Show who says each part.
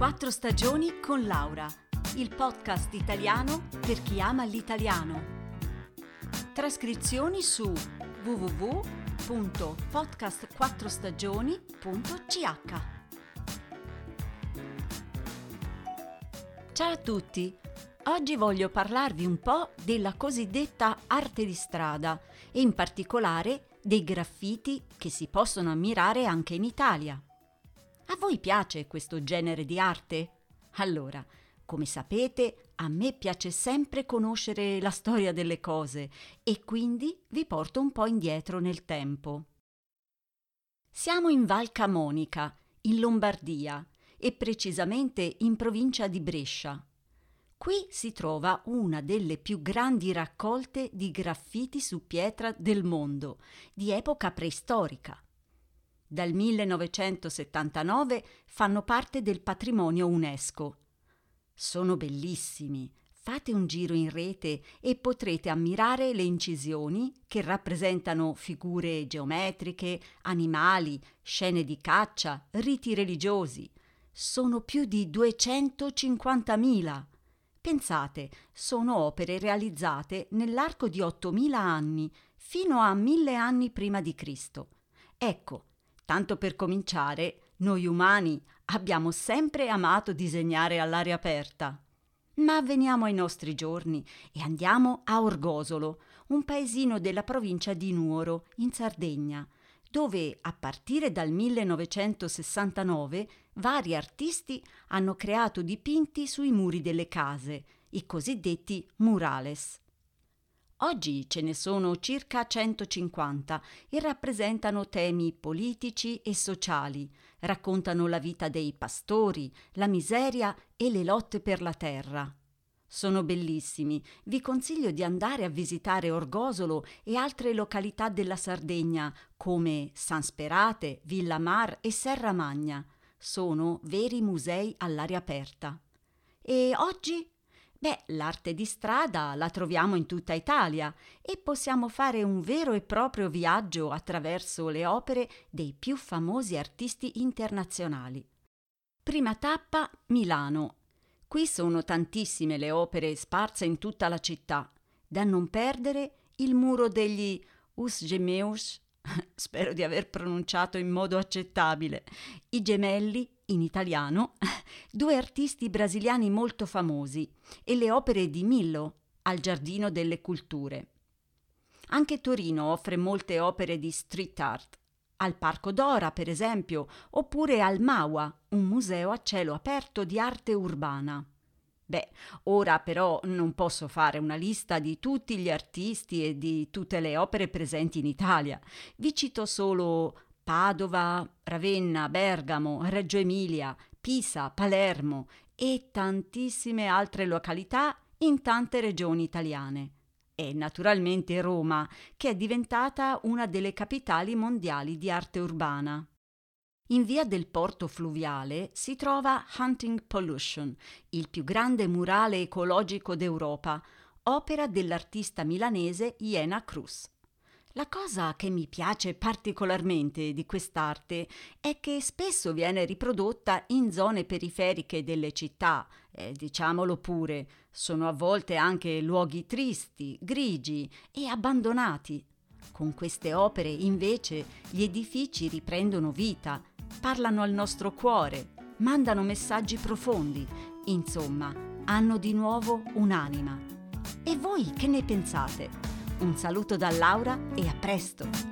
Speaker 1: Quattro stagioni con Laura, il podcast italiano per chi ama l'italiano. Trascrizioni su www.podcastquattrostagioni.ch Ciao a tutti! Oggi voglio parlarvi un po' della cosiddetta arte di strada e in particolare dei graffiti che si possono ammirare anche in Italia. A voi piace questo genere di arte? Allora, come sapete, a me piace sempre conoscere la storia delle cose e quindi vi porto un po' indietro nel tempo. Siamo in Val Camonica, in Lombardia, e precisamente in provincia di Brescia. Qui si trova una delle più grandi raccolte di graffiti su pietra del mondo, di epoca preistorica dal 1979 fanno parte del patrimonio UNESCO. Sono bellissimi. Fate un giro in rete e potrete ammirare le incisioni che rappresentano figure geometriche, animali, scene di caccia, riti religiosi. Sono più di 250.000. Pensate, sono opere realizzate nell'arco di 8.000 anni, fino a 1000 anni prima di Cristo. Ecco, Tanto per cominciare, noi umani abbiamo sempre amato disegnare all'aria aperta. Ma veniamo ai nostri giorni e andiamo a Orgosolo, un paesino della provincia di Nuoro, in Sardegna, dove a partire dal 1969 vari artisti hanno creato dipinti sui muri delle case, i cosiddetti murales. Oggi ce ne sono circa 150 e rappresentano temi politici e sociali, raccontano la vita dei pastori, la miseria e le lotte per la terra. Sono bellissimi, vi consiglio di andare a visitare Orgosolo e altre località della Sardegna come San Sperate, Villa Mar e Serra Magna. Sono veri musei all'aria aperta. E oggi Beh, l'arte di strada la troviamo in tutta Italia e possiamo fare un vero e proprio viaggio attraverso le opere dei più famosi artisti internazionali. Prima tappa Milano. Qui sono tantissime le opere sparse in tutta la città. Da non perdere il muro degli Usgemeus, spero di aver pronunciato in modo accettabile, i gemelli in italiano, due artisti brasiliani molto famosi e le opere di Millo al Giardino delle Culture. Anche Torino offre molte opere di street art, al Parco Dora, per esempio, oppure al Maua, un museo a cielo aperto di arte urbana. Beh, ora però non posso fare una lista di tutti gli artisti e di tutte le opere presenti in Italia. Vi cito solo Padova, Ravenna, Bergamo, Reggio Emilia, Pisa, Palermo e tantissime altre località in tante regioni italiane. E naturalmente Roma, che è diventata una delle capitali mondiali di arte urbana. In via del porto fluviale si trova Hunting Pollution, il più grande murale ecologico d'Europa, opera dell'artista milanese Iena Cruz. La cosa che mi piace particolarmente di quest'arte è che spesso viene riprodotta in zone periferiche delle città, eh, diciamolo pure, sono a volte anche luoghi tristi, grigi e abbandonati. Con queste opere, invece, gli edifici riprendono vita, parlano al nostro cuore, mandano messaggi profondi, insomma, hanno di nuovo un'anima. E voi che ne pensate? Un saluto da Laura e a presto!